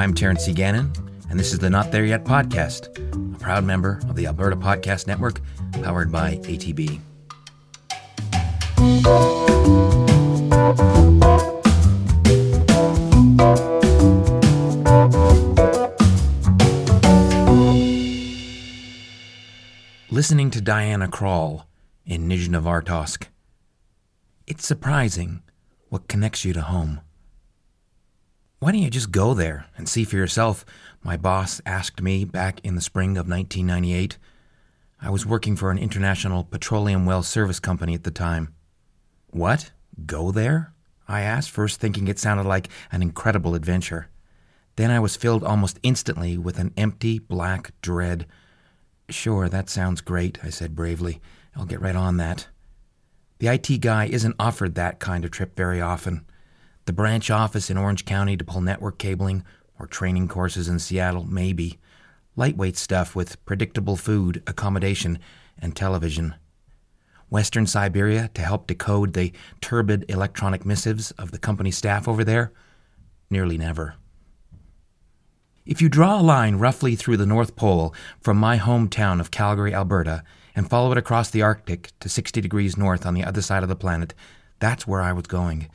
I'm Terence C. Gannon, and this is the Not There Yet podcast, a proud member of the Alberta Podcast Network, powered by ATB. Listening to Diana Krall in Nizhnevartovsk, it's surprising what connects you to home. Why don't you just go there and see for yourself? My boss asked me back in the spring of 1998. I was working for an international petroleum well service company at the time. What? Go there? I asked, first thinking it sounded like an incredible adventure. Then I was filled almost instantly with an empty, black dread. Sure, that sounds great, I said bravely. I'll get right on that. The IT guy isn't offered that kind of trip very often the branch office in Orange County to pull network cabling, or training courses in Seattle, maybe. Lightweight stuff with predictable food, accommodation, and television. Western Siberia to help decode the turbid electronic missives of the company staff over there? Nearly never. If you draw a line roughly through the North Pole from my hometown of Calgary, Alberta, and follow it across the Arctic to 60 degrees north on the other side of the planet, that's where I was going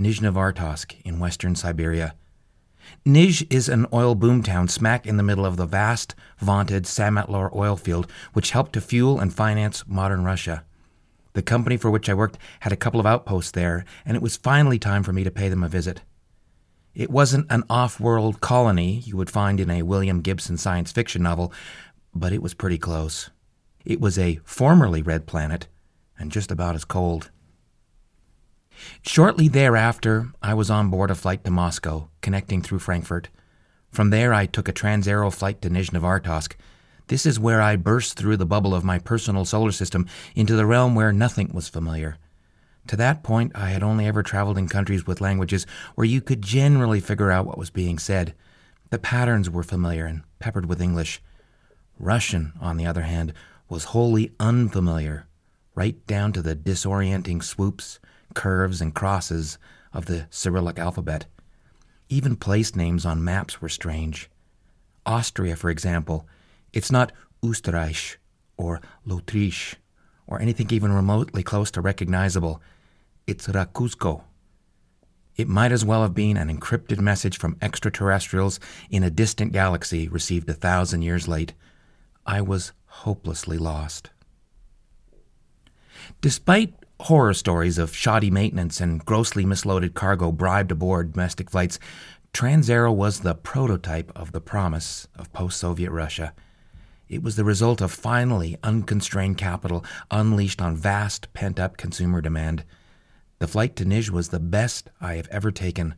Nizhnevartovsk in western Siberia. Nizh is an oil boomtown smack in the middle of the vast, vaunted Samotlor oil field, which helped to fuel and finance modern Russia. The company for which I worked had a couple of outposts there, and it was finally time for me to pay them a visit. It wasn't an off world colony you would find in a William Gibson science fiction novel, but it was pretty close. It was a formerly red planet, and just about as cold. Shortly thereafter, I was on board a flight to Moscow, connecting through Frankfurt. From there, I took a Transaero flight to Nizhnevartovsk. This is where I burst through the bubble of my personal solar system into the realm where nothing was familiar. To that point, I had only ever traveled in countries with languages where you could generally figure out what was being said. The patterns were familiar and peppered with English. Russian, on the other hand, was wholly unfamiliar, right down to the disorienting swoops, curves, and crosses of the Cyrillic alphabet. Even place names on maps were strange. Austria, for example, it's not Österreich or L'Autriche or anything even remotely close to recognizable. It's Rakuzko. It might as well have been an encrypted message from extraterrestrials in a distant galaxy received a thousand years late. I was hopelessly lost. Despite horror stories of shoddy maintenance and grossly misloaded cargo bribed aboard domestic flights, Transaero was the prototype of the promise of post Soviet Russia. It was the result of finally unconstrained capital unleashed on vast pent up consumer demand. The flight to Nizh was the best I have ever taken,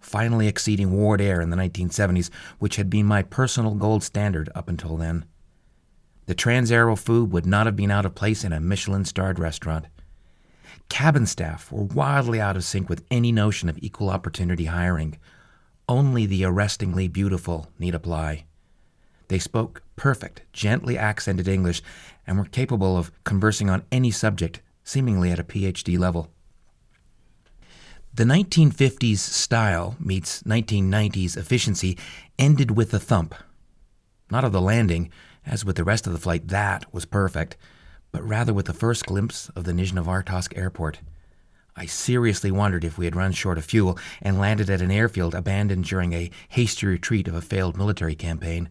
finally exceeding Wardair in the 1970s, which had been my personal gold standard up until then. The Transaero food would not have been out of place in a Michelin starred restaurant. Cabin staff were wildly out of sync with any notion of equal opportunity hiring. Only the arrestingly beautiful need apply. They spoke perfect, gently accented English and were capable of conversing on any subject, seemingly at a PhD level. The 1950s style meets 1990s efficiency ended with a thump. Not of the landing, as with the rest of the flight, that was perfect but rather with the first glimpse of the Nizhnevartovsk airport. I seriously wondered if we had run short of fuel and landed at an airfield abandoned during a hasty retreat of a failed military campaign.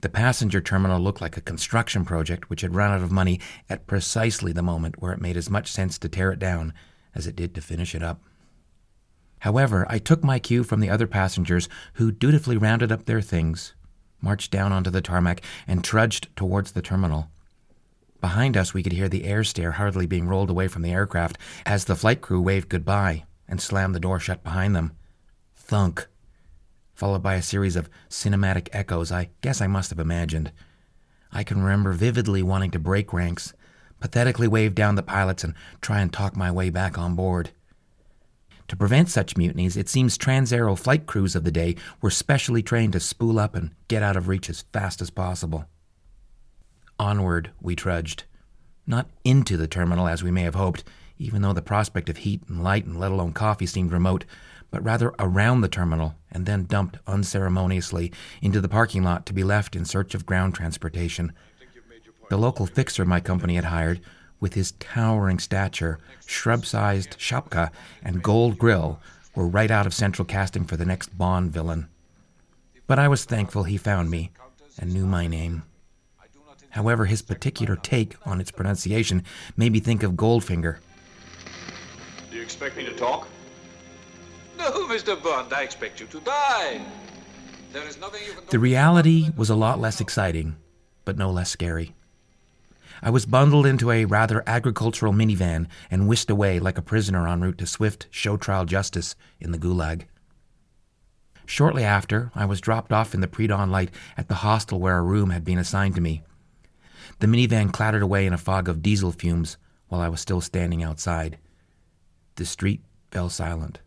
The passenger terminal looked like a construction project which had run out of money at precisely the moment where it made as much sense to tear it down as it did to finish it up. However, I took my cue from the other passengers who dutifully rounded up their things, marched down onto the tarmac, and trudged towards the terminal. Behind us, we could hear the air stair hardly being rolled away from the aircraft as the flight crew waved goodbye and slammed the door shut behind them. Thunk, followed by a series of cinematic echoes I guess I must have imagined. I can remember vividly wanting to break ranks, pathetically wave down the pilots, and try and talk my way back on board. To prevent such mutinies, it seems Transaero flight crews of the day were specially trained to spool up and get out of reach as fast as possible. Onward we trudged. Not into the terminal as we may have hoped, even though the prospect of heat and light and let alone coffee seemed remote, but rather around the terminal and then dumped unceremoniously into the parking lot to be left in search of ground transportation. The local fixer my company had hired, with his towering stature, shrub sized shapka, and gold grill, were right out of central casting for the next Bond villain. But I was thankful he found me and knew my name. However, his particular take on its pronunciation made me think of Goldfinger. Do you expect me to talk? No, Mr. Bond, I expect you to die. There is nothing you can do. The reality was a lot less exciting, but no less scary. I was bundled into a rather agricultural minivan and whisked away like a prisoner en route to swift show trial justice in the Gulag. Shortly after, I was dropped off in the pre dawn light at the hostel where a room had been assigned to me. The minivan clattered away in a fog of diesel fumes while I was still standing outside. The street fell silent.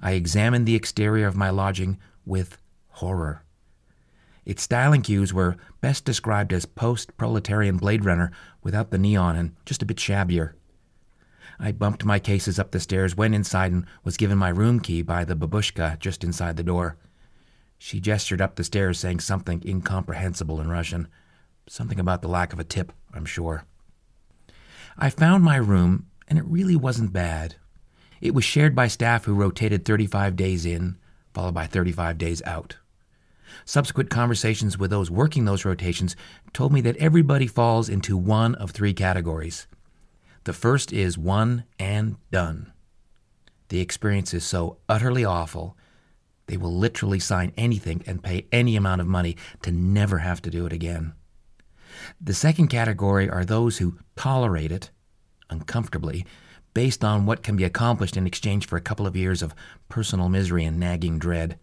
I examined the exterior of my lodging with horror. Its styling cues were best described as post proletarian Blade Runner without the neon and just a bit shabbier. I bumped my cases up the stairs, went inside, and was given my room key by the babushka just inside the door. She gestured up the stairs, saying something incomprehensible in Russian. Something about the lack of a tip, I'm sure. I found my room, and it really wasn't bad. It was shared by staff who rotated 35 days in, followed by 35 days out. Subsequent conversations with those working those rotations told me that everybody falls into one of three categories. The first is one and done. The experience is so utterly awful, they will literally sign anything and pay any amount of money to never have to do it again. The second category are those who tolerate it uncomfortably based on what can be accomplished in exchange for a couple of years of personal misery and nagging dread.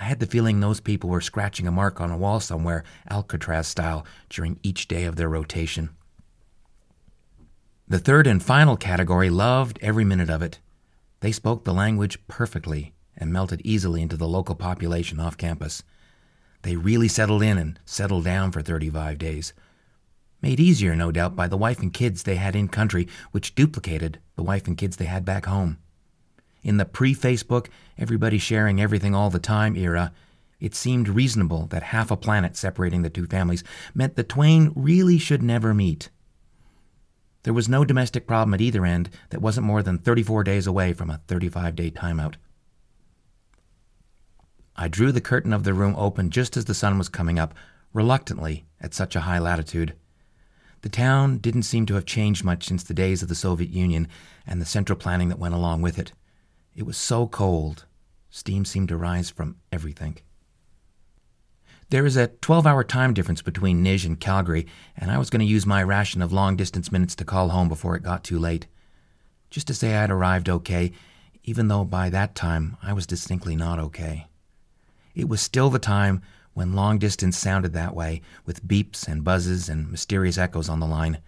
I had the feeling those people were scratching a mark on a wall somewhere, Alcatraz style, during each day of their rotation. The third and final category loved every minute of it. They spoke the language perfectly and melted easily into the local population off campus. They really settled in and settled down for 35 days. Made easier, no doubt, by the wife and kids they had in country, which duplicated the wife and kids they had back home. In the pre Facebook, everybody sharing everything all the time era, it seemed reasonable that half a planet separating the two families meant the twain really should never meet. There was no domestic problem at either end that wasn't more than 34 days away from a 35 day timeout. I drew the curtain of the room open just as the sun was coming up, reluctantly at such a high latitude. The town didn't seem to have changed much since the days of the Soviet Union and the central planning that went along with it. It was so cold. Steam seemed to rise from everything. There is a 12 hour time difference between Nizh and Calgary, and I was going to use my ration of long distance minutes to call home before it got too late. Just to say I'd arrived okay, even though by that time I was distinctly not okay. It was still the time when long distance sounded that way, with beeps and buzzes and mysterious echoes on the line.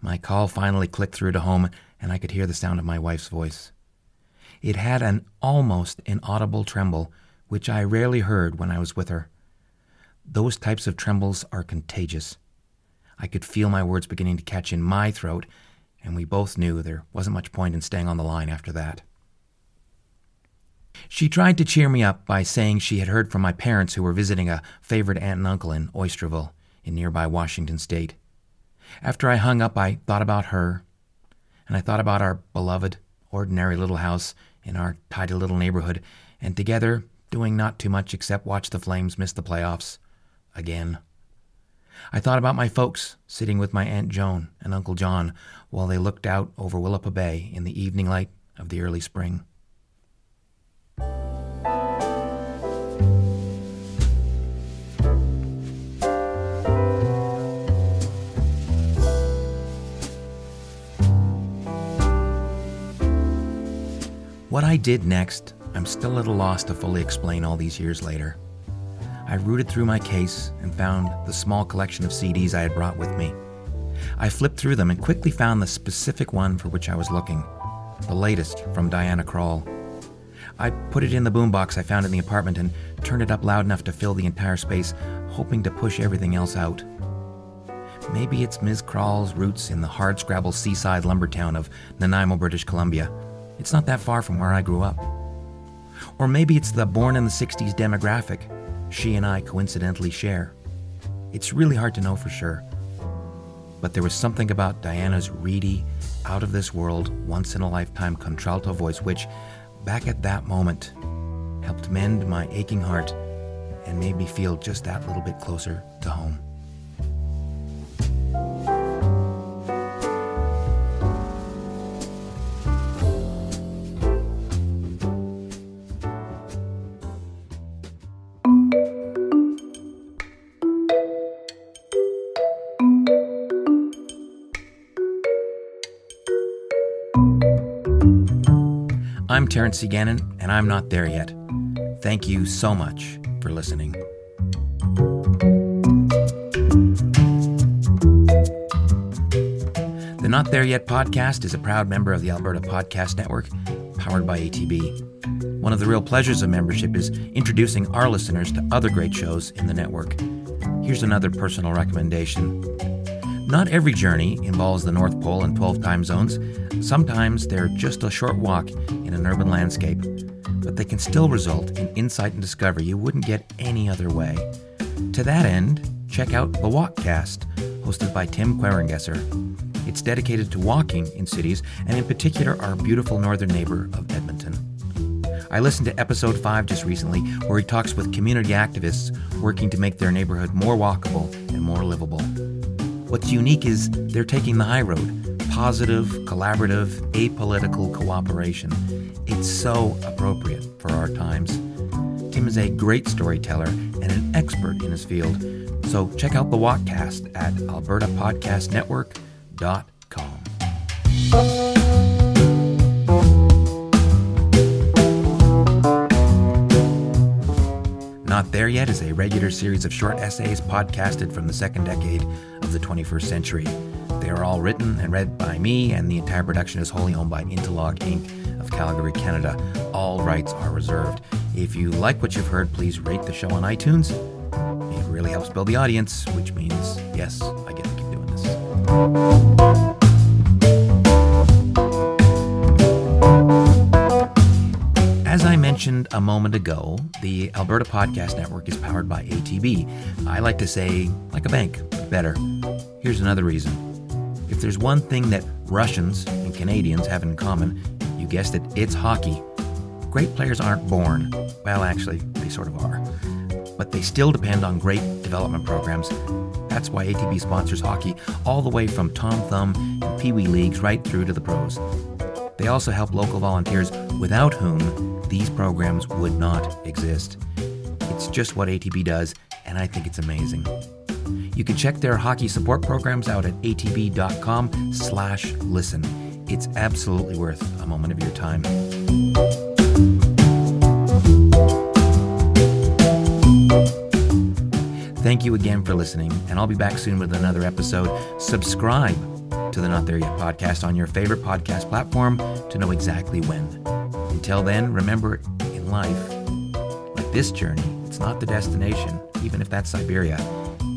My call finally clicked through to home, and I could hear the sound of my wife's voice. It had an almost inaudible tremble, which I rarely heard when I was with her. Those types of trembles are contagious. I could feel my words beginning to catch in my throat, and we both knew there wasn't much point in staying on the line after that. She tried to cheer me up by saying she had heard from my parents who were visiting a favorite aunt and uncle in Oysterville, in nearby Washington state. After I hung up, I thought about her, and I thought about our beloved, ordinary little house in our tidy little neighborhood, and together, doing not too much except watch the Flames miss the playoffs. Again. I thought about my folks sitting with my Aunt Joan and Uncle John while they looked out over Willapa Bay in the evening light of the early spring. What I did next, I'm still at a loss to fully explain all these years later. I rooted through my case and found the small collection of CDs I had brought with me. I flipped through them and quickly found the specific one for which I was looking the latest from Diana Krall. I put it in the boombox I found in the apartment and turned it up loud enough to fill the entire space, hoping to push everything else out. Maybe it's Ms. Krall's roots in the hardscrabble seaside lumber town of Nanaimo, British Columbia. It's not that far from where I grew up. Or maybe it's the born in the 60s demographic she and I coincidentally share. It's really hard to know for sure. But there was something about Diana's reedy, out of this world, once in a lifetime contralto voice which, back at that moment, helped mend my aching heart and made me feel just that little bit closer to home. I'm Terence C. Gannon, and I'm not there yet. Thank you so much for listening. The Not There Yet podcast is a proud member of the Alberta Podcast Network, powered by ATB. One of the real pleasures of membership is introducing our listeners to other great shows in the network. Here's another personal recommendation. Not every journey involves the North Pole and 12 time zones. Sometimes they're just a short walk in an urban landscape, but they can still result in insight and discovery you wouldn't get any other way. To that end, check out the Walkcast, hosted by Tim Querengesser. It's dedicated to walking in cities, and in particular our beautiful northern neighbor of Edmonton. I listened to episode 5 just recently, where he talks with community activists working to make their neighborhood more walkable and more livable. What's unique is they're taking the high road positive, collaborative, apolitical cooperation. It's so appropriate for our times. Tim is a great storyteller and an expert in his field, so check out the Walkcast at albertapodcastnetwork.com. Not There Yet is a regular series of short essays podcasted from the second decade of the 21st century. They are all written and read by me, and the entire production is wholly owned by Interlog Inc. of Calgary, Canada. All rights are reserved. If you like what you've heard, please rate the show on iTunes. It really helps build the audience, which means, yes, I get to keep doing this. As I mentioned a moment ago, the Alberta Podcast Network is powered by ATB. I like to say, like a bank, better. Here's another reason. If there's one thing that Russians and Canadians have in common, you guessed it, it's hockey. Great players aren't born. Well, actually, they sort of are. But they still depend on great development programs. That's why ATB sponsors hockey all the way from Tom Thumb and Pee Wee leagues right through to the pros. They also help local volunteers without whom these programs would not exist. It's just what ATB does, and I think it's amazing. You can check their hockey support programs out at atb.com slash listen. It's absolutely worth a moment of your time. Thank you again for listening, and I'll be back soon with another episode. Subscribe to the Not There Yet podcast on your favorite podcast platform to know exactly when. Until then, remember in life, like this journey, it's not the destination, even if that's Siberia.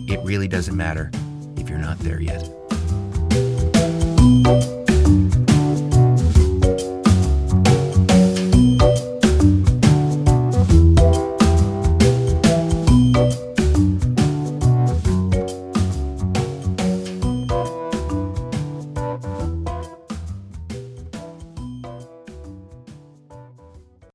It really doesn't matter if you're not there yet.